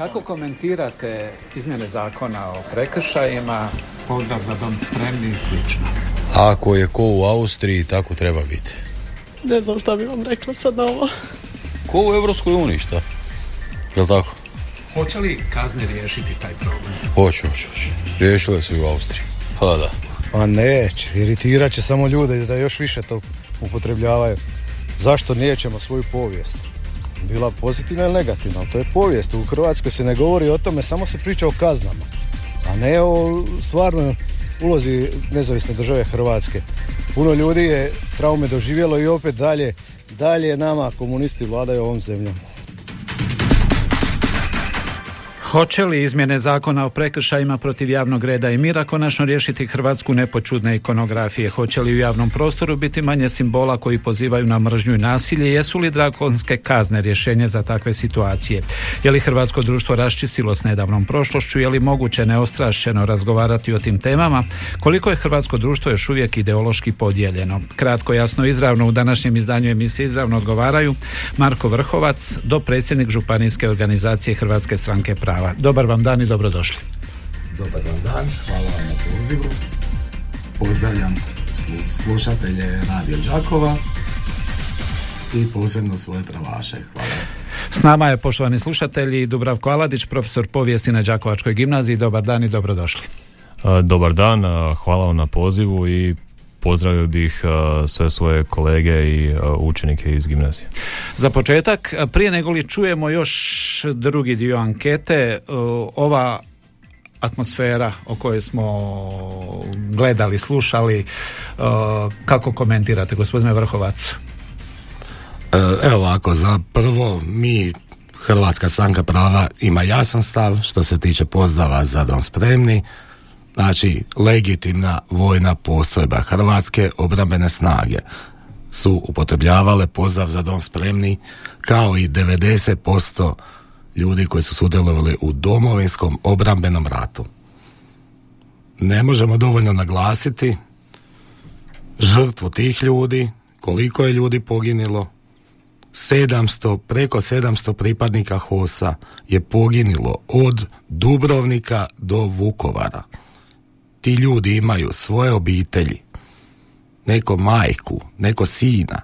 Kako komentirate izmjene zakona o prekršajima, pozdrav za dom spremni i slično? Ako je ko u Austriji, tako treba biti. Ne znam šta bi vam rekla sad na ovo. Ko u Evropskoj uniji, šta? Jel tako? Hoće li kazne riješiti taj problem? Hoću, hoću, hoću. Riješile su i u Austriji. Pa da. Pa neće, iritirat će samo ljude da još više to upotrebljavaju. Zašto nećemo svoju povijest? Bila pozitivna ili negativna, ali to je povijest. U Hrvatskoj se ne govori o tome, samo se priča o kaznama, a ne o stvarnoj ulozi nezavisne države Hrvatske. Puno ljudi je traume doživjelo i opet dalje, dalje nama komunisti vladaju ovom zemljom. Hoće li izmjene zakona o prekršajima protiv javnog reda i mira konačno riješiti Hrvatsku nepočudne ikonografije? Hoće li u javnom prostoru biti manje simbola koji pozivaju na mržnju i nasilje? Jesu li drakonske kazne rješenje za takve situacije? Je li hrvatsko društvo raščistilo s nedavnom prošlošću? Je li moguće neostrašćeno razgovarati o tim temama? Koliko je hrvatsko društvo još uvijek ideološki podijeljeno? Kratko, jasno, izravno u današnjem izdanju emisije izravno odgovaraju Marko Vrhovac, dopredsjednik Županijske organizacije Hrvatske stranke prava. Dobar vam dan i dobrodošli. Dobar vam dan, hvala vam na pozivu. Pozdravljam slu- slušatelje Radio Đakova i posebno svoje pravaše. Hvala. S nama je, poštovani slušatelji, Dubravko Aladić, profesor povijesti na Đakovačkoj gimnaziji. Dobar dan i dobrodošli. Dobar dan, hvala vam na pozivu i pozdravio bih a, sve svoje kolege i a, učenike iz gimnazije. Za početak, prije nego li čujemo još drugi dio ankete, ova atmosfera o kojoj smo gledali, slušali, kako komentirate, gospodine Vrhovac? E, Evo ovako, za prvo mi Hrvatska stranka prava ima jasan stav što se tiče pozdrava za dom spremni. Znači, legitimna vojna postrojba Hrvatske obrambene snage su upotrebljavale pozdrav za dom spremni kao i 90% ljudi koji su sudjelovali u domovinskom obrambenom ratu. Ne možemo dovoljno naglasiti žrtvu tih ljudi, koliko je ljudi poginilo, 700, preko 700 pripadnika HOS-a je poginilo od Dubrovnika do Vukovara. Ti ljudi imaju svoje obitelji, neko majku, neko sina.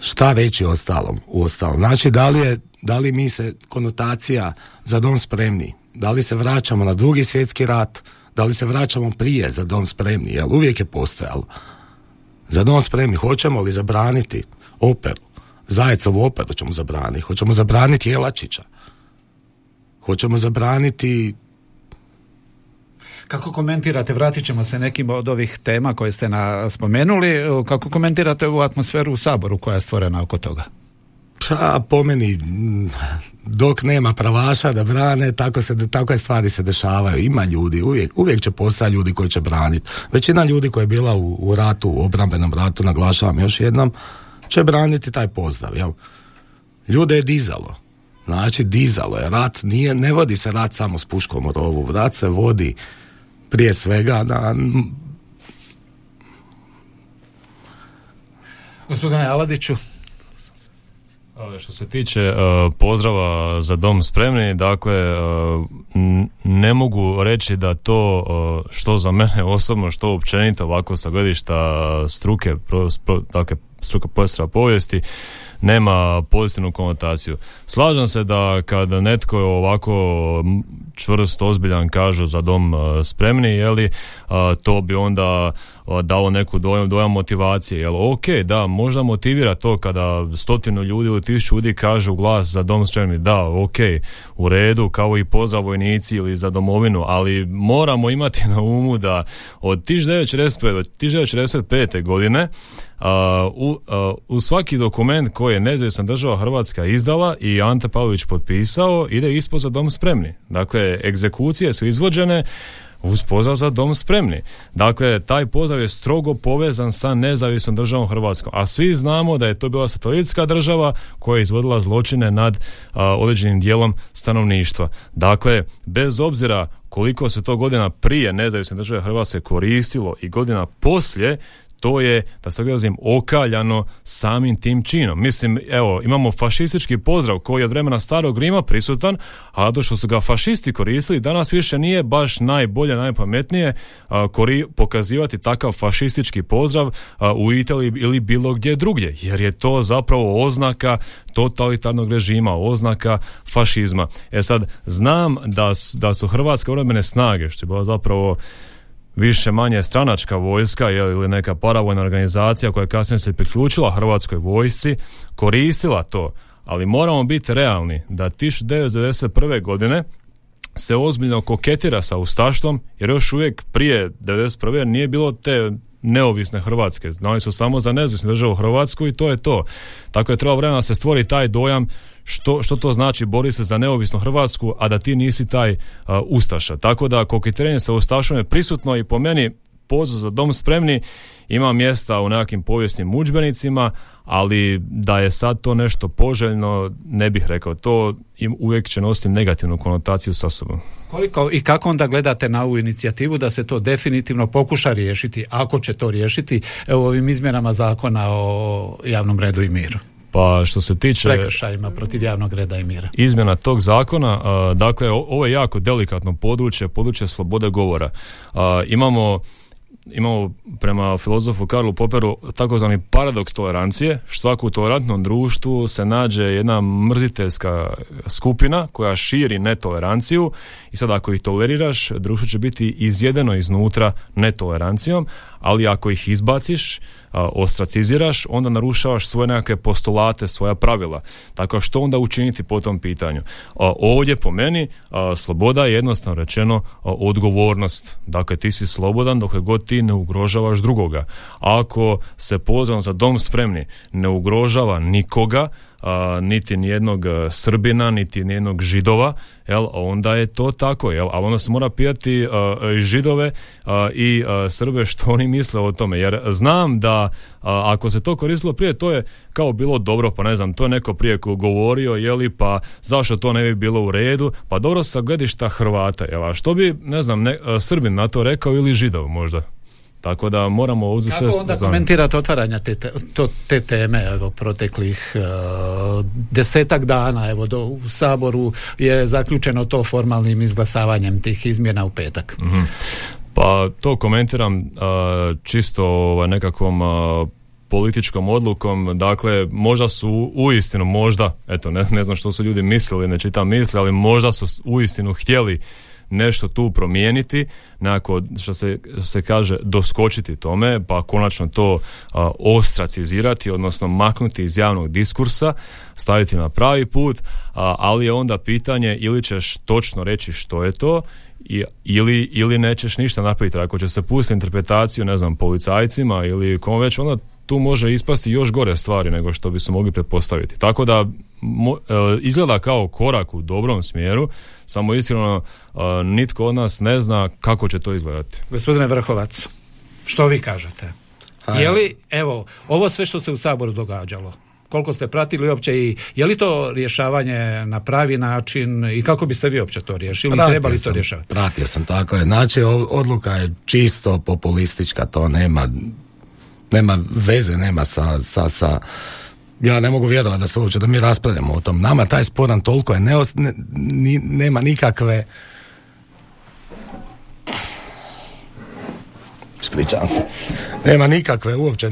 Šta reći ostalom, u ostalom? Znači, da li, je, da li mi se konotacija za dom spremni, da li se vraćamo na drugi svjetski rat, da li se vraćamo prije za dom spremni, jer uvijek je postojalo. Za dom spremni hoćemo li zabraniti operu, Zajecovu operu ćemo zabraniti, hoćemo zabraniti Jelačića, hoćemo zabraniti Kako komentirate, vratit ćemo se nekim od ovih tema koje ste na, spomenuli, kako komentirate ovu atmosferu u Saboru koja je stvorena oko toga? Pa, po meni, dok nema pravaša da brane, tako se, takve stvari se dešavaju. Ima ljudi, uvijek, uvijek će postati ljudi koji će braniti. Većina ljudi koja je bila u, u ratu, u obrambenom ratu, naglašavam još jednom, će braniti taj pozdrav, jel? Ljude je dizalo. Znači, dizalo je. Rat nije, ne vodi se rat samo s puškom u rovu. Rat se vodi prije svega na Gospodine Aladiću, Što se tiče e, pozdrava za dom spremni, dakle n- ne mogu reći da to e, što za mene osobno, što općenito ovako sa gledišta struke, pro, pro- dakle struka profesora povijesti, nema pozitivnu konotaciju. Slažem se da kada netko je ovako čvrst, ozbiljan kažu za dom e, spremni, jeli, a, to bi onda a, dalo neku dojam, dojam motivacije. Jel, ok, da, možda motivira to kada stotinu ljudi ili tisuću ljudi kažu glas za dom spremni. Da, ok, u redu, kao i pozdrav vojnici ili za domovinu, ali moramo imati na umu da od 1945. do 1945. godine u, u svaki dokument koji je nezavisna država Hrvatska izdala i Ante Pavlović potpisao ide ispod za dom spremni. Dakle, egzekucije su izvođene uz pozdrav za dom spremni. Dakle, taj pozdrav je strogo povezan sa nezavisnom državom Hrvatskom. A svi znamo da je to bila satelitska država koja je izvodila zločine nad a, određenim dijelom stanovništva. Dakle, bez obzira koliko se to godina prije nezavisne države Hrvatske koristilo i godina poslije, to je, da se gledam, okaljano samim tim činom. Mislim, evo, imamo fašistički pozdrav koji je od vremena starog Rima prisutan, a to što su ga fašisti koristili, danas više nije baš najbolje, najpametnije a, kori, pokazivati takav fašistički pozdrav a, u Italiji ili bilo gdje drugdje, jer je to zapravo oznaka totalitarnog režima, oznaka fašizma. E sad, znam da su, da su Hrvatske obrambene snage, što je bila zapravo više manje stranačka vojska ili neka paravojna organizacija koja je kasnije se priključila Hrvatskoj vojsci koristila to, ali moramo biti realni da 1991. godine se ozbiljno koketira sa ustaštvom jer još uvijek prije 1991. nije bilo te neovisne Hrvatske. Znali su samo za nezavisnu državu Hrvatsku i to je to. Tako je trebalo vremena da se stvori taj dojam što, što to znači bori se za neovisnu Hrvatsku, a da ti nisi taj uh, ustaša. Tako da koketiranje sa ustašom je prisutno i po meni poziv za dom spremni ima mjesta u nekakvim povijesnim udžbenicima, ali da je sad to nešto poželjno, ne bih rekao. To im uvijek će nositi negativnu konotaciju sa sobom. Koliko i kako onda gledate na ovu inicijativu da se to definitivno pokuša riješiti, ako će to riješiti, evo ovim izmjenama zakona o javnom redu i miru? Pa što se tiče prekršajima protiv javnog reda i mira. Izmjena tog zakona, dakle ovo je jako delikatno područje, područje slobode govora. Imamo imamo prema filozofu Karlu Poperu takozvani paradoks tolerancije, što ako u tolerantnom društvu se nađe jedna mrziteljska skupina koja širi netoleranciju i sad ako ih toleriraš, društvo će biti izjedeno iznutra netolerancijom, ali ako ih izbaciš, ostraciziraš, onda narušavaš svoje nekakve postulate, svoja pravila. Tako što onda učiniti po tom pitanju? Ovdje po meni sloboda je jednostavno rečeno odgovornost. Dakle, ti si slobodan dok god ti ne ugrožavaš drugoga. Ako se pozvan za dom spremni ne ugrožava nikoga, a, niti nijednog Srbina, niti nijednog Židova, jel, onda je to tako, jel, ali onda se mora pijati i Židove a, i a, Srbe što oni misle o tome, jer znam da ako se to koristilo prije, to je kao bilo dobro, pa ne znam, to je neko prije govorio, jeli, pa zašto to ne bi bilo u redu, pa dobro sa gledišta Hrvata, jel, a što bi, ne znam, ne, Srbin na to rekao ili Židov možda? Tako da moramo uzeti sve... Kako onda komentirate otvaranja te, te, to, te teme evo, proteklih uh, desetak dana evo, do, u Saboru je zaključeno to formalnim izglasavanjem tih izmjena u petak? Mm-hmm. Pa to komentiram uh, čisto ovaj, nekakvom uh, političkom odlukom, dakle možda su uistinu, možda, eto ne, ne znam što su ljudi mislili, ne čitam misli, ali možda su uistinu htjeli nešto tu promijeniti, nekako što se, se kaže doskočiti tome, pa konačno to a, ostracizirati, odnosno maknuti iz javnog diskursa, staviti na pravi put, a, ali je onda pitanje ili ćeš točno reći što je to i, ili, ili nećeš ništa napraviti. Ako će se pustiti interpretaciju, ne znam, policajcima ili kom već, onda tu može ispasti još gore stvari nego što bi se mogli pretpostaviti. Tako da mo, e, izgleda kao korak u dobrom smjeru, samo iskreno e, nitko od nas ne zna kako će to izgledati. Gospodine Vrhovac, što vi kažete? Je li, evo, ovo sve što se u Saboru događalo, koliko ste pratili uopće i je li to rješavanje na pravi način i kako biste vi uopće to riješili Pratio trebali sam, to rješavati? Pratio sam, tako je. Znači, odluka je čisto populistička, to nema nema veze, nema sa, sa, sa ja ne mogu vjerovati da se uopće da mi raspravljamo o tom. Nama taj sporan toliko je neos, ne, nema nikakve ispričavam se nema nikakve uopće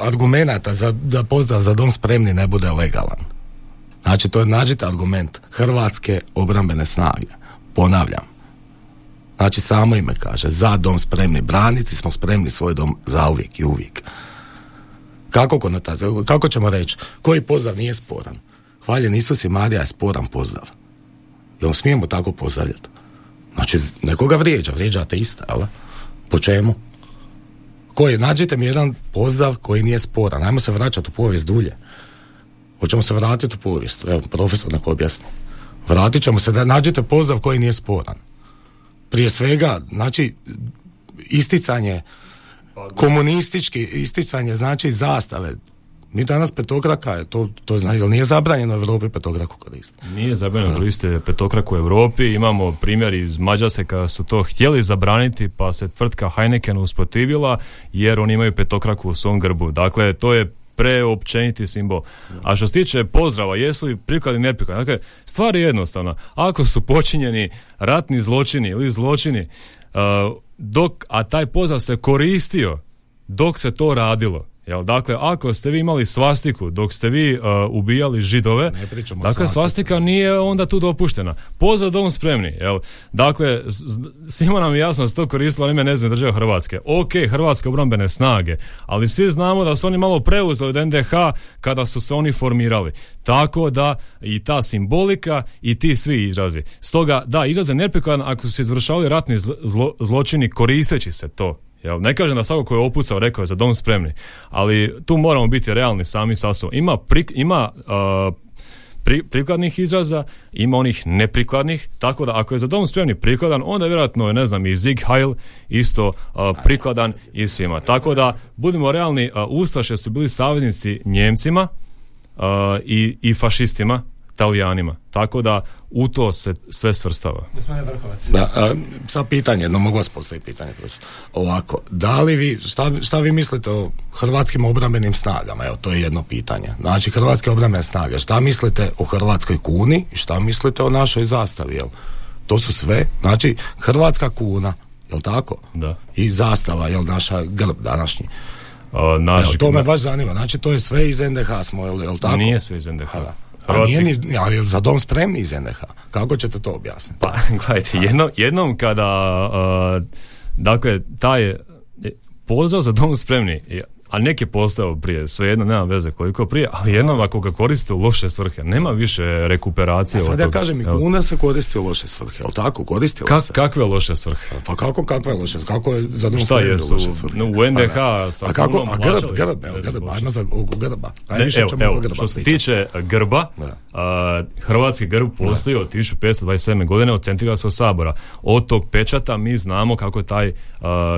argumenata za, da pozdrav za dom spremni ne bude legalan. Znači, to je nađite argument Hrvatske obrambene snage. Ponavljam. Znači, samo ime kaže, za dom spremni. Braniti smo spremni svoj dom za uvijek i uvijek. Kako konotacija? Kako ćemo reći? Koji pozdrav nije sporan? Hvaljen Isus i Marija je sporan pozdrav. Jel smijemo tako pozdravljati? Znači, nekoga vrijeđa, vrijeđate ista, jel? Po čemu? Koji, nađite mi jedan pozdrav koji nije sporan. Ajmo se vraćati u povijest dulje. Hoćemo se vratiti u povijest. Evo, profesor neko objasni. Vratit ćemo se da nađete pozdrav koji nije sporan. Prije svega, znači, isticanje komunistički, isticanje znači zastave. Mi danas petokraka, to, to zna, jel nije zabranjeno u Europi petokraku koristiti? Nije zabranjeno koristiti petokraku u Europi. Imamo primjer iz Mađarske kada su to htjeli zabraniti pa se tvrtka Heineken usprotivila jer oni imaju petokraku u svom grbu. Dakle, to je preopćeniti simbol. A što se tiče pozdrava, jesu li prikladni neprikladni? Dakle, stvar je jednostavna. Ako su počinjeni ratni zločini ili zločini, uh, dok, a taj pozdrav se koristio dok se to radilo, Jel, dakle, ako ste vi imali svastiku dok ste vi uh, ubijali židove, dakle, svastika nije onda tu dopuštena. Pozad dom spremni, jel? Dakle, svima nam je jasno da se to koristilo ime ne znam države Hrvatske. Ok, Hrvatske obrambene snage, ali svi znamo da su oni malo preuzeli od NDH kada su se oni formirali. Tako da i ta simbolika i ti svi izrazi. Stoga, da, izraze neprikladno ako su se izvršavali ratni zlo, zločini koristeći se to Jel, ne kažem da svako ko je opucao rekao je za dom spremni, ali tu moramo biti realni sami sa sobom. Ima, ima uh, prikladnih izraza, ima onih neprikladnih, tako da ako je za dom spremni prikladan, onda je vjerojatno, ne znam, i Zig Heil isto uh, prikladan i svima. Tako da, budimo realni, uh, Ustaše su bili saveznici Njemcima i, i fašistima, Talijanima. Tako da u to se sve svrstava. Da, a, sad pitanje, no mogu vas postaviti pitanje. Ovako, da li vi, šta, šta vi mislite o hrvatskim obrambenim snagama? Evo, to je jedno pitanje. Znači, hrvatske obrambene snage, šta mislite o hrvatskoj kuni i šta mislite o našoj zastavi? Jel? To su sve, znači, hrvatska kuna, jel tako? Da. I zastava, jel, naša grb današnji. A, naš, Evo, to me baš zanima. Znači, to je sve iz NDH smo, jel, jel tako? Nije sve iz NDH. A nije ni, ali za dom spremni iz NDH? Kako ćete to objasniti? Pa, gledajte, jedno, jednom kada, uh, dakle, taj pozdrav za dom spremni, a neki je postao prije, svejedno, nema veze koliko prije, ali jednom ako ga koriste u loše svrhe, nema više rekuperacije. A sad ja kažem, i kuna se koristi u loše svrhe, jel tako? Koristila Ka, se. Kakve loše svrhe? Pa kako kakve loše Kako je za Šta jesu? loše svrhe? u NDH pa, sa A kako? A grb, grb, evo, grb, ajmo za oko grba. Najviše evo, evo, grba što se tiče grba, a, hrvatski grb postoji od 1527. godine od Centrigalskog sabora. Od tog pečata mi znamo kako taj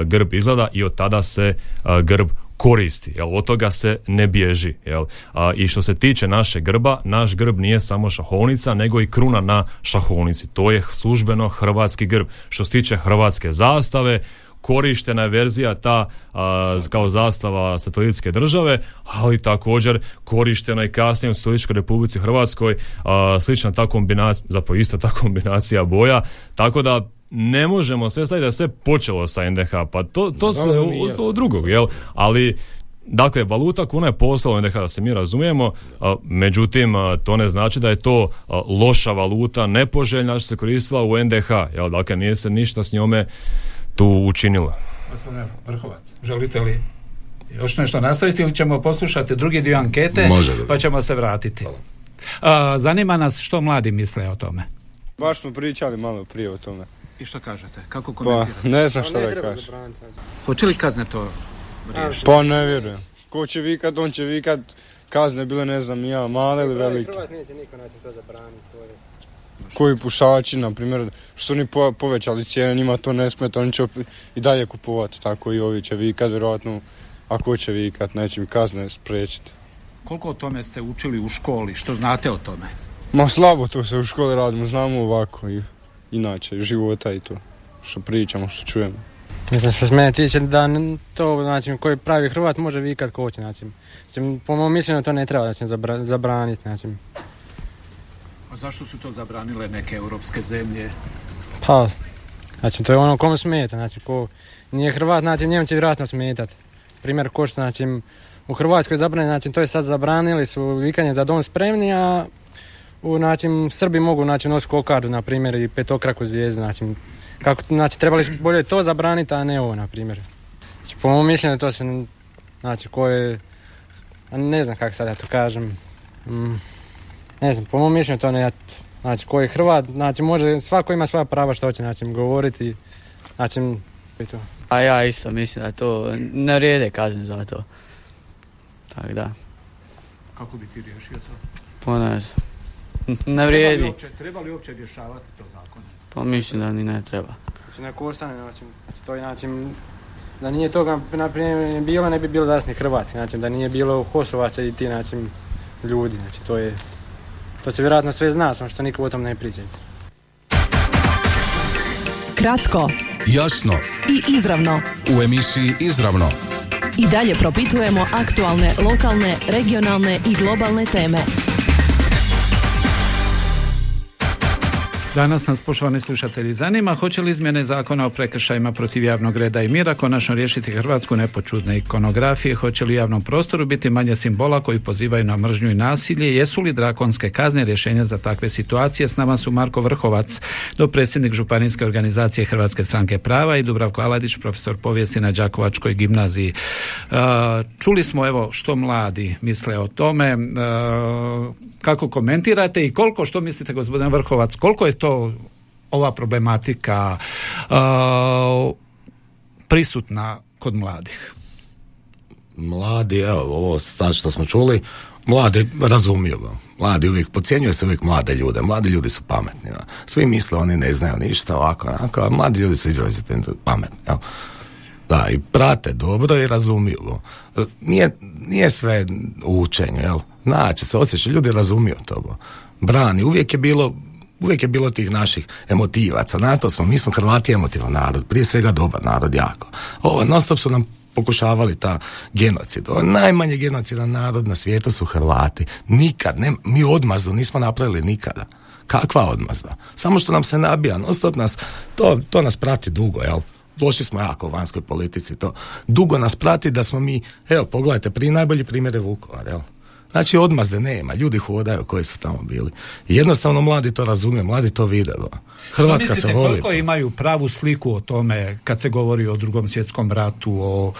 grb izgleda i od tada se grb koristi, jel, od toga se ne bježi, jel. A, I što se tiče naše grba, naš grb nije samo šahovnica, nego i kruna na šahovnici. To je službeno hrvatski grb. Što se tiče hrvatske zastave, korištena je verzija ta kao zastava satelitske države, ali također korištena i kasnije u Socijalističkoj Republici Hrvatskoj a, slična ta kombinacija, zapravo ista ta kombinacija boja, tako da ne možemo sve staviti da sve počelo sa NDH, pa to, to se od drugog, jel? Ali Dakle, valuta kuna je poslala NDH, da se mi razumijemo, međutim, to ne znači da je to loša valuta, nepoželjna što se koristila u NDH, jel? Dakle, nije se ništa s njome tu učinilo. Vrhovac, želite li još nešto nastaviti ili ćemo poslušati drugi dio ankete, Može, pa ćemo se vratiti. zanima nas što mladi misle o tome. Baš smo pričali malo prije o tome. I što kažete? Kako pa, komentirate? Pa, ne znam šta da kažem. Hoće li kazne to riješiti? Pa ne vjerujem. Ko će vikat, on će vikat. Kazne bile, ne znam, ja, male ili velike. Hrvat neće niko neće to zabraniti. To je... Koji pušači, na primjer, što su oni povećali cijene, njima to ne smeta, oni će i dalje kupovati, tako i ovi će vikat, vjerojatno, ako će vikat, neće mi kazne spriječiti. Koliko o tome ste učili u školi, što znate o tome? Ma slabo to se u školi radimo, znamo ovako i inače života i to što pričamo, što čujemo. Mislim što se mene tiče da to znači koji pravi Hrvat može vikat ko će, znači, znači po mom mišljenju to ne treba znači, zabraniti, znači. A zašto su to zabranile neke europske zemlje? Pa, znači to je ono komu smeta, znači ko nije Hrvat, znači njemu će vjerojatno smetat. Primjer ko što, znači, u Hrvatskoj zabranjeno, znači to je sad zabranili su vikanje za dom spremni, a u znači, Srbi mogu znači, nositi kokardu, na primjer, i petokraku zvijezdu, znači, kako, znači, trebali bolje to zabraniti, a ne ovo, na primjer. Znači, po mojom mišljenju to se, znači, ko je, ne znam kako sad ja to kažem, mm, ne znam, po mojom mišljenju to ne, znači, ko je Hrvat, znači, može, svako ima svoja prava što hoće, znači, govoriti, znači, i to. A ja isto mislim da to ne vrijede kazne za to. Tako da. Kako bi ti riješio to? Pa ne znam. Ne vrijedi. Treba li uopće rješavati to zakon? Pa mislim da ni ne treba. Znači neko ostane, znači, to je, znači, da nije toga, naprimjer, bilo, ne bi bilo danas ni Hrvatski, znači, da nije bilo Kosovaca i ti, znači, ljudi, znači, to je, to se vjerojatno sve zna, samo što niko o tom ne priča. Kratko Jasno i izravno. u emisiji Izravno. I dalje propitujemo aktualne, lokalne, regionalne i globalne teme. Danas nas, poštovani slušatelji, zanima hoće li izmjene zakona o prekršajima protiv javnog reda i mira konačno riješiti Hrvatsku nepočudne ikonografije, hoće li u javnom prostoru biti manje simbola koji pozivaju na mržnju i nasilje, jesu li drakonske kazne rješenja za takve situacije? S nama su Marko Vrhovac, dopredsjednik Županijske organizacije Hrvatske stranke prava i Dubravko Aladić, profesor povijesti na Đakovačkoj gimnaziji. Čuli smo evo što mladi misle o tome, kako komentirate i koliko, što mislite gospodine Vrhovac, koliko je to ova problematika uh, prisutna kod mladih? Mladi, evo, ovo sad što smo čuli, mladi razumiju. Mladi uvijek, podcjenjuje se uvijek mlade ljude. Mladi ljudi su pametni. no. Svi misle oni ne znaju ništa ovako, onako, a mladi ljudi su izrazito pametni. jel. Da, i prate dobro i razumiju. Nije, nije sve u učenju, jel? Znači se osjeća, ljudi razumiju to. bo. Brani, uvijek je bilo uvijek je bilo tih naših emotivaca. Na to smo, mi smo Hrvati emotivan narod, prije svega dobar narod jako. Ovo, non stop su nam pokušavali ta genocid. Ovo, najmanje genocidan narod na svijetu su Hrvati. Nikad, ne, mi odmazdu nismo napravili nikada. Kakva odmazda? Samo što nam se nabija, non stop nas, to, to nas prati dugo, jel? Loši smo jako u vanjskoj politici, to dugo nas prati da smo mi, evo pogledajte, prije najbolji primjer je Vukovar, jel? Znači odmazde nema, ljudi hodaju koji su tamo bili. Jednostavno mladi to razumiju, mladi to vide. bo. Hrvatska Mislite, se voli. koliko imaju pravu sliku o tome kad se govori o drugom svjetskom ratu, o,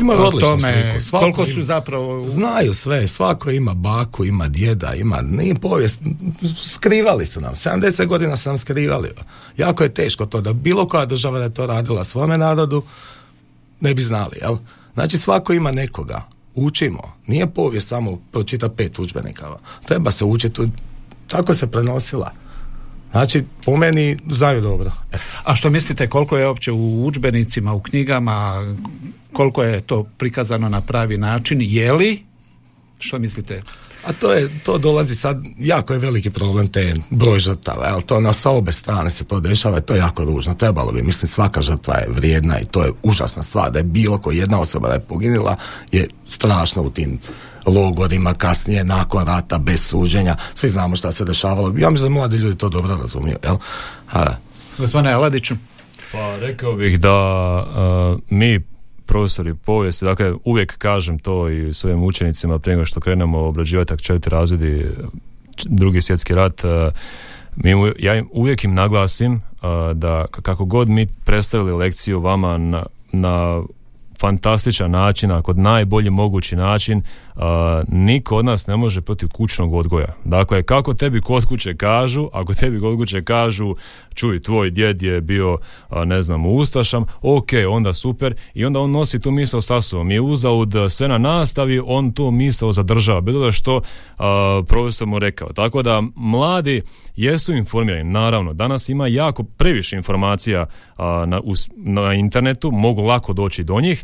Imaju o tome, sliku. Svako koliko ima. su zapravo... Znaju sve, svako ima baku, ima djeda, ima, nije povijest, skrivali su nam, 70 godina su nam skrivali. Jako je teško to da bilo koja država da je to radila svome narodu, ne bi znali, jel? Znači svako ima nekoga, učimo, nije povijest samo pročita pet udžbenika, treba se učiti, tako se prenosila. Znači, po meni znaju dobro. A što mislite, koliko je uopće u udžbenicima, u knjigama, koliko je to prikazano na pravi način, je li? Što mislite? A to je, to dolazi sad, jako je veliki problem te broj žrtava, jel? To na sa obe strane se to dešava i to je jako ružno. Trebalo bi, mislim, svaka žrtva je vrijedna i to je užasna stvar. Da je bilo ko jedna osoba da je poginila je strašno u tim logorima kasnije, nakon rata, bez suđenja. Svi znamo šta se dešavalo. Ja mislim da mladi ljudi to dobro razumiju, jel? A, Gospodine Aladiću, Pa rekao bih da uh, mi profesori povijesti, dakle uvijek kažem to i svojim učenicima prije nego što krenemo obrađivati tak četiri razredi č- drugi svjetski rat uh, mi, ja im, uvijek im naglasim uh, da kako god mi predstavili lekciju vama na, na fantastičan način, ako najbolji mogući način, uh, niko od nas ne može protiv kućnog odgoja. Dakle, kako tebi kod kuće kažu, ako tebi kod kuće kažu, čuj, tvoj djed je bio, a, ne znam, Ustašam, ok, onda super, i onda on nosi tu misao sa sobom. Je uzalud a, sve na nastavi, on tu misao zadržava, bez obzira što a, profesor mu rekao. Tako da, mladi jesu informirani, naravno, danas ima jako previše informacija a, na, na internetu, mogu lako doći do njih,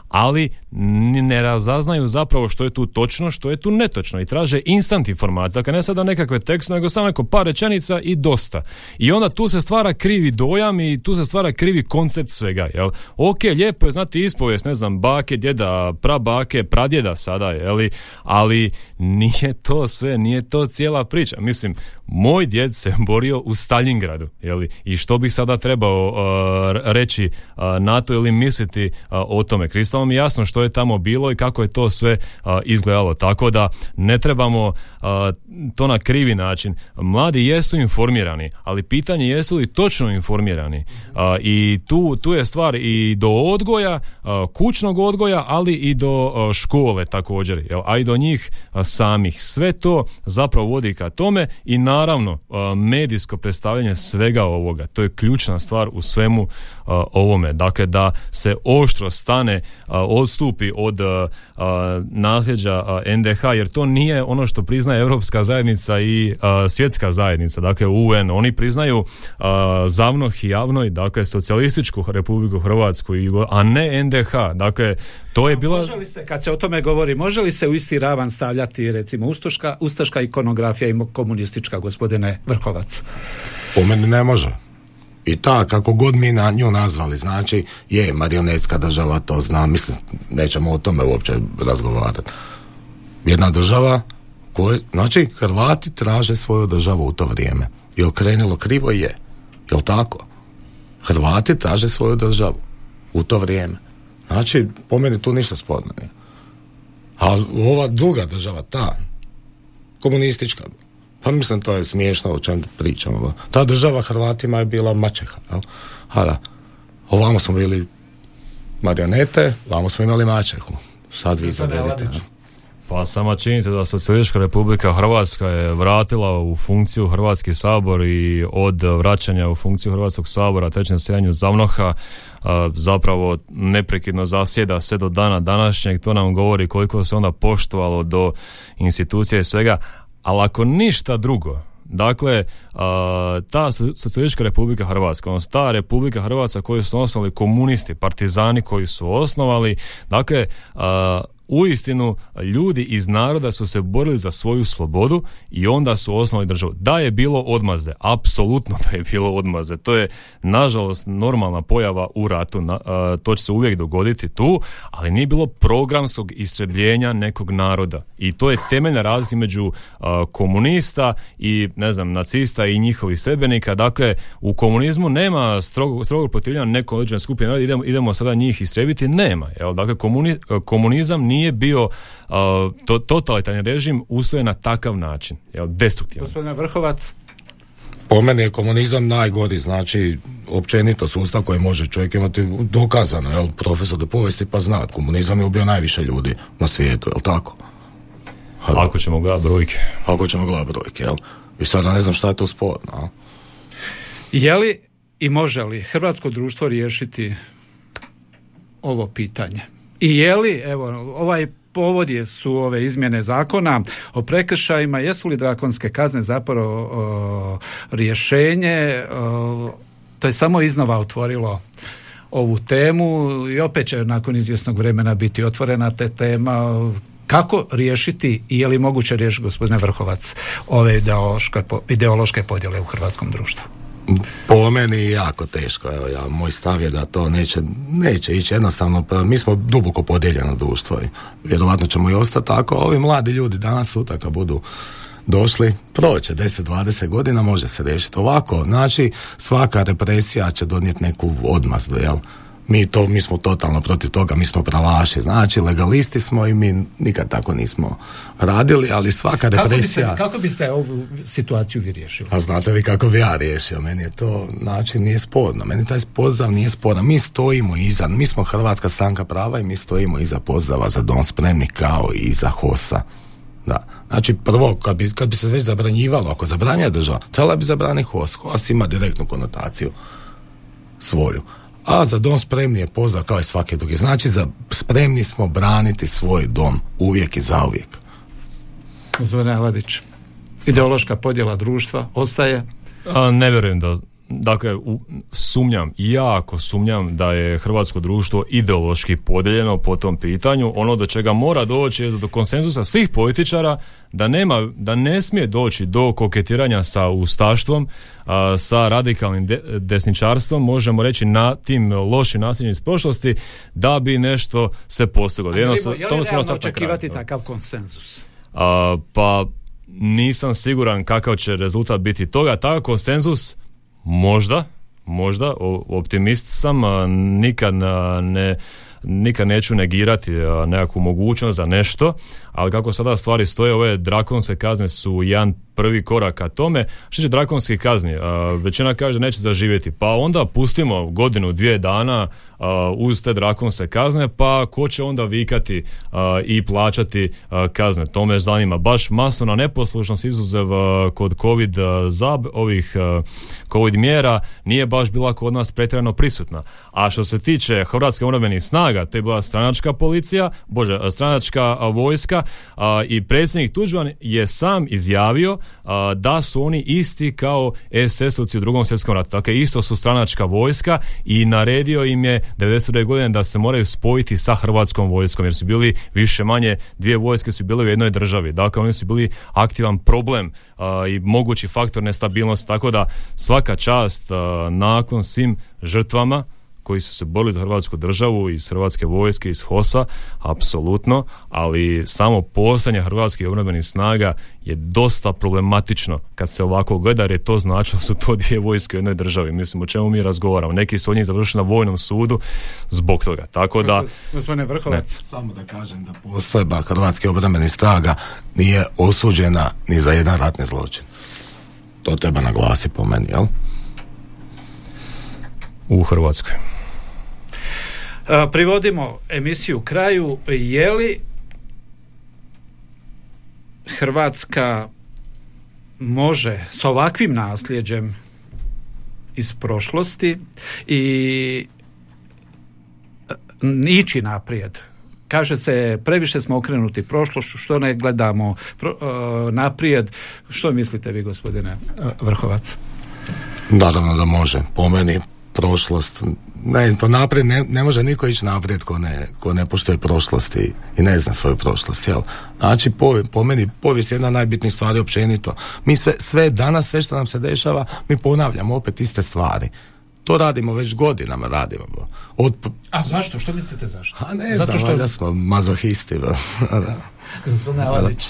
ali ne razaznaju zapravo što je tu točno, što je tu netočno i traže instant informacije. Dakle, ne sada nekakve tekste, nego samo neko par rečenica i dosta. I onda tu se stvara krivi dojam i tu se stvara krivi koncept svega. Jel? Ok, lijepo je znati ispovijest, ne znam, bake, djeda, prabake, pradjeda sada, jeli? ali nije to sve, nije to cijela priča. Mislim, moj djed se borio u Stalingradu, jeli? I što bih sada trebao uh, reći uh, na to ili misliti uh, o tome? Mi jasno što je tamo bilo i kako je to sve izgledalo. Tako da ne trebamo to na krivi način. Mladi jesu informirani, ali pitanje jesu li točno informirani. I tu, tu je stvar i do odgoja, kućnog odgoja, ali i do škole također, a i do njih samih. Sve to zapravo vodi ka tome i naravno medijsko predstavljanje svega ovoga. To je ključna stvar u svemu ovome. Dakle, da se oštro stane odstupi od nasljeđa NDH jer to nije ono što priznaje Europska zajednica i svjetska zajednica, dakle UN, oni priznaju zavnoh i javnoj, dakle socijalističku Republiku Hrvatsku, a ne NDH, dakle to je bila... Može li se, kad se o tome govori, može li se u isti ravan stavljati recimo ustaška, ustaška ikonografija i komunistička gospodine Vrhovac? Po meni ne može. I ta, kako god mi na nju nazvali, znači, je marionetska država, to znam, mislim, nećemo o tome uopće razgovarati. Jedna država koje, znači, Hrvati traže svoju državu u to vrijeme. Jel krenulo krivo? Je. Jel tako? Hrvati traže svoju državu u to vrijeme. Znači, po meni tu ništa sporno. A ova druga država, ta, komunistička, pa mislim to je smiješno o čem pričamo. Ta država Hrvatima je bila mačeha, jel? A da, ovamo smo bili marionete, ovamo smo imali mačehu. Sad vi jel? Pa sama činjenica da Socijalistička republika Hrvatska je vratila u funkciju Hrvatski sabor i od vraćanja u funkciju Hrvatskog sabora trećem sjedanju Zavnoha a, zapravo neprekidno zasjeda sve do dana današnjeg, to nam govori koliko se onda poštovalo do institucije i svega, ali ako ništa drugo, Dakle, ta so- socijalistička republika Hrvatska, odnosno ta republika Hrvatska koju su osnovali komunisti, partizani koji su osnovali, dakle, uistinu ljudi iz naroda su se borili za svoju slobodu i onda su osnovali državu. Da je bilo odmazde, apsolutno da je bilo odmazde. To je nažalost normalna pojava u ratu, na- a, to će se uvijek dogoditi tu, ali nije bilo programskog istrebljenja nekog naroda. I to je temeljna razlika među a, komunista i ne znam, nacista i njihovih sebenika. Dakle, u komunizmu nema strogo, strogo protivljenja neko skupine naroda, idemo, idemo sada njih istrebiti, nema. Jel? Dakle, komuni- komunizam nije bio a, to, totalitarni režim usvojen na takav način, jel? destruktivan. Gospodine Vrhovac, Po meni je komunizam najgori, znači općenito sustav koji može čovjek imati dokazano, jel, profesor do povijesti pa zna, komunizam je ubio najviše ljudi na svijetu, jel tako? Ako ćemo gledati brojke. Ako ćemo gledati brojke, jel? I sada ne znam šta je tu sporno, je li i može li hrvatsko društvo riješiti ovo pitanje? I je li, evo, ovaj povod je su ove izmjene zakona o prekršajima, jesu li drakonske kazne zapravo o, rješenje, o, to je samo iznova otvorilo ovu temu i opet će nakon izvjesnog vremena biti otvorena te tema kako riješiti i je li moguće riješiti gospodine Vrhovac ove ideološke, ideološke podjele u hrvatskom društvu? Po meni jako teško, evo ja, moj stav je da to neće, neće ići jednostavno, pa mi smo duboko podijeljeno društvo i vjerovatno ćemo i ostati tako, ovi mladi ljudi danas sutra kad budu došli, proće 10-20 godina može se riješiti ovako, znači svaka represija će donijeti neku odmazdu, jel? Mi, to, mi smo totalno protiv toga, mi smo pravaši, znači legalisti smo i mi nikad tako nismo radili, ali svaka Kako biste, represija... kako biste ovu situaciju vi riješili? A znate vi kako bi ja riješio, meni je to način nije sporno, meni taj pozdrav nije sporan, mi stojimo iza, mi smo Hrvatska stranka prava i mi stojimo iza pozdrava za dom spremni kao i iza HOS-a. Da. Znači prvo, kad bi, kad bi se već zabranjivalo, ako zabranja država, trebala bi zabrani HOS. HOS ima direktnu konotaciju svoju. A za dom spremni je pozdrav kao i svaki drugi. Znači za, spremni smo braniti svoj dom uvijek i zauvijek. Gospodine Aladić, ideološka podjela društva ostaje A, ne vjerujem da Dakle, u, sumnjam, jako sumnjam da je hrvatsko društvo ideološki podijeljeno po tom pitanju. Ono do čega mora doći je do konsenzusa svih političara da nema, da ne smije doći do koketiranja sa ustaštvom, a, sa radikalnim de- desničarstvom, možemo reći na tim lošim nasljeđima iz prošlosti, da bi nešto se postiglo. Jednostavno, je li realno očekivati takav konsenzus? A, pa nisam siguran kakav će rezultat biti toga. Takav konsenzus možda, možda, optimist sam, nikad ne nikad neću negirati nekakvu mogućnost za nešto, ali kako sada stvari stoje, ove drakonske kazne su jedan prvi korak ka tome. Što će drakonski kazni? većina kaže neće zaživjeti. Pa onda pustimo godinu, dvije dana uz te drakonske kazne, pa ko će onda vikati i plaćati kazne? To me zanima. Baš masovna neposlušnost izuzev kod COVID zab, ovih COVID mjera nije baš bila kod nas pretjerano prisutna. A što se tiče Hrvatske obrambenih snaga, to je bila stranačka policija, bože, stranačka vojska i predsjednik Tuđman je sam izjavio da su oni isti kao SS-ovci u drugom svjetskom ratu. Dakle, isto su stranačka vojska i naredio im je 92. godine da se moraju spojiti sa hrvatskom vojskom jer su bili više manje dvije vojske su bile u jednoj državi. Dakle, oni su bili aktivan problem i mogući faktor nestabilnosti. Tako da svaka čast nakon svim žrtvama koji su se borili za hrvatsku državu iz hrvatske vojske, iz HOS-a, apsolutno, ali samo postojanje hrvatskih obrambenih snaga je dosta problematično kad se ovako gleda, jer je to znači su to dvije vojske u jednoj državi. Mislim, o čemu mi razgovaramo. Neki su od njih završili na vojnom sudu zbog toga. Tako da... Gospodine Vrhovac. Samo da kažem da postojba hrvatske obrambenih snaga nije osuđena ni za jedan ratni zločin. To treba naglasiti po meni, jel? U Hrvatskoj. Privodimo emisiju kraju. Je li Hrvatska može s ovakvim nasljeđem iz prošlosti i ići naprijed. Kaže se, previše smo okrenuti prošlošću, što ne gledamo naprijed. Što mislite vi, gospodine Vrhovac? Naravno da može. Po meni prošlost ne, to naprijed ne, ne može niko ići naprijed ko ne, ko ne poštuje prošlost i, ne zna svoju prošlost. Jel? Znači, po, po meni, povijest je jedna najbitnijih stvari općenito. Mi sve, sve danas, sve što nam se dešava, mi ponavljamo opet iste stvari. To radimo već godinama, radimo. Od... A zašto? Što mislite zašto? A ne Zato znam, što... smo mazohisti. Gospodine Aladić.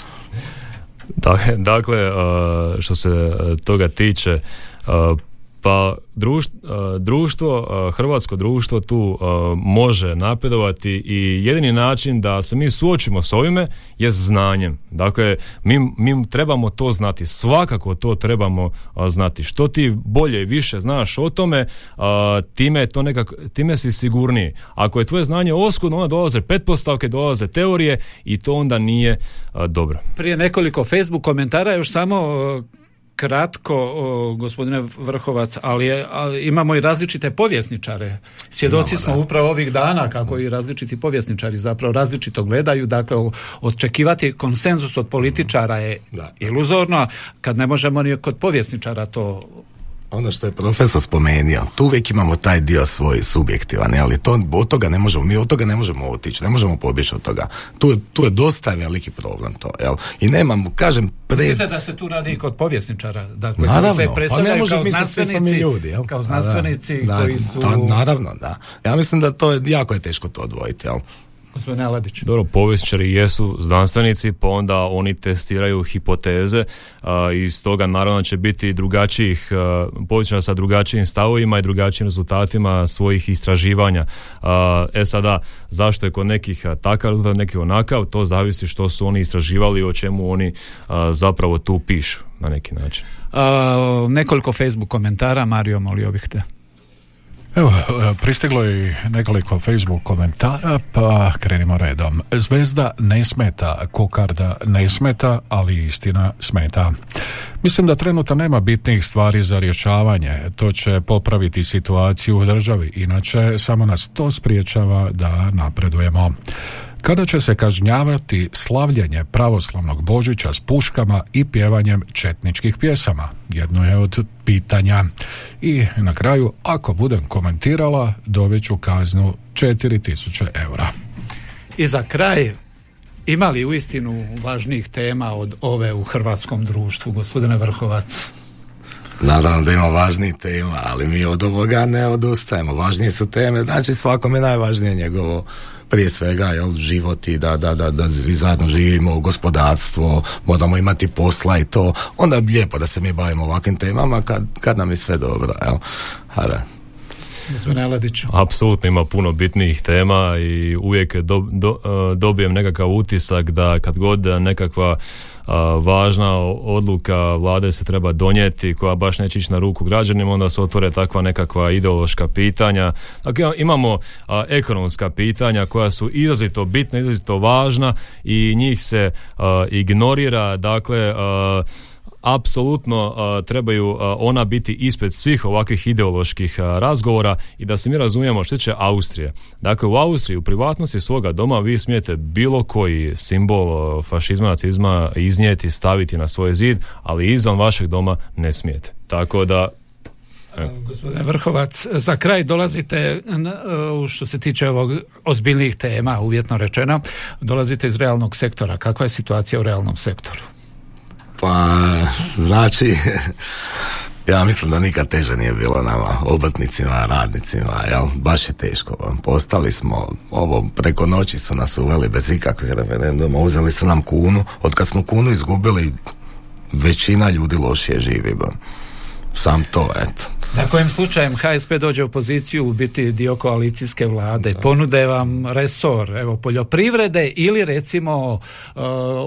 Dakle, što se toga tiče, pa društvo, hrvatsko društvo tu može napredovati i jedini način da se mi suočimo s ovime je znanjem. Dakle, mi, mi trebamo to znati. Svakako to trebamo znati. Što ti bolje i više znaš o tome, time, to nekak, time si sigurniji. Ako je tvoje znanje oskudno, onda dolaze pretpostavke, dolaze teorije i to onda nije dobro. Prije nekoliko Facebook komentara još samo kratko, gospodine Vrhovac, ali, je, imamo i različite povjesničare. Svjedoci smo upravo ovih dana kako i različiti povjesničari zapravo različito gledaju. Dakle, očekivati konsenzus od političara je iluzorno, kad ne možemo ni kod povjesničara to ono što je profesor spomenuo, tu uvijek imamo taj dio svoj subjektivan, ali to, od toga ne možemo, mi od toga ne možemo otići, ne možemo pobjeći od toga. Tu je, tu je dosta veliki problem to, jel? I nemam, kažem, pred... da se tu radi i kod povjesničara, dakle, naravno, se pa predstavljaju kao znanstvenici, ljudi, jel? kao znanstvenici da, koji su... naravno, da. Ja mislim da to je, jako je teško to odvojiti, jel? Gospodine Aladić. Dobro, povjesničari jesu znanstvenici, pa onda oni testiraju hipoteze a, i stoga naravno će biti drugačijih povjesničara sa drugačijim stavovima i drugačijim rezultatima svojih istraživanja. e sada, zašto je kod nekih takav rezultat, nekih onakav, to zavisi što su oni istraživali i o čemu oni zapravo tu pišu na neki način. nekoliko Facebook komentara, Mario, molio bih te. Evo, e, pristiglo je nekoliko Facebook komentara, pa krenimo redom. Zvezda ne smeta, kokarda ne smeta, ali istina smeta. Mislim da trenutno nema bitnijih stvari za rješavanje. To će popraviti situaciju u državi, inače samo nas to spriječava da napredujemo kada će se kažnjavati slavljenje pravoslavnog Božića s puškama i pjevanjem četničkih pjesama. Jedno je od pitanja. I na kraju, ako budem komentirala, doveću kaznu 4000 eura. I za kraj, ima li uistinu važnijih tema od ove u hrvatskom društvu, gospodine Vrhovac? Naravno da ima važnijih tema, ali mi od ovoga ne odustajemo. Važnije su teme, znači svakom je najvažnije njegovo prije svega jel, život i da, da, da, da zajedno živimo, gospodarstvo, moramo imati posla i to, onda je lijepo da se mi bavimo ovakvim temama kad, kad nam je sve dobro. Jel? Apsolutno ima puno bitnijih tema i uvijek do, do, dobijem nekakav utisak da kad god nekakva važna odluka vlade se treba donijeti koja baš neće ići na ruku građanima, onda se otvore takva nekakva ideološka pitanja. Dakle, imamo ekonomska pitanja koja su izrazito bitna, izrazito važna i njih se ignorira, dakle apsolutno trebaju ona biti ispred svih ovakvih ideoloških razgovora i da se mi razumijemo što će Austrije. Dakle, u Austriji u privatnosti svoga doma vi smijete bilo koji simbol fašizma, nacizma iznijeti, staviti na svoj zid, ali izvan vašeg doma ne smijete. Tako da Gospodine Vrhovac, za kraj dolazite što se tiče ovog ozbiljnijih tema, uvjetno rečeno, dolazite iz realnog sektora. Kakva je situacija u realnom sektoru? Pa, znači, ja mislim da nikad teže nije bilo nama, obrtnicima, radnicima, jel? Baš je teško. Postali smo, ovo, preko noći su nas uveli bez ikakvih referenduma, uzeli su nam kunu. Od kad smo kunu izgubili, većina ljudi lošije živi. Sam to, eto. Na kojem slučajem HSP dođe u poziciju biti dio koalicijske vlade, ponude vam resor, evo, poljoprivrede ili recimo uh,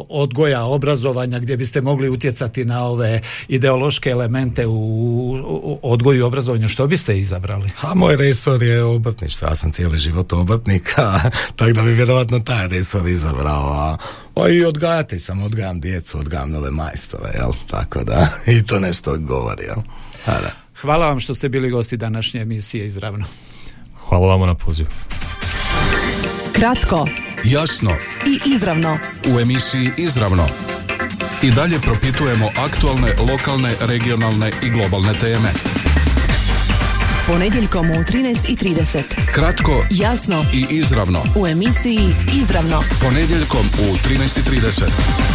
odgoja, obrazovanja gdje biste mogli utjecati na ove ideološke elemente u, odgoju i obrazovanju, što biste izabrali? A moj resor je obrtništvo, ja sam cijeli život obrtnik, tako da bi vjerojatno taj resor izabrao, a pa i odgajati sam, odgajam djecu, odgajam nove majstore, jel? Tako da, i to nešto govori, jel? Da. Hvala vam što ste bili gosti današnje emisije Izravno. Hvala vam na pozivu. Kratko, jasno i izravno. U emisiji Izravno i dalje propitujemo aktualne, lokalne, regionalne i globalne teme. Ponedjeljkom u 13.30. Kratko, jasno i izravno. U emisiji Izravno. Ponedjeljkom u 13.30.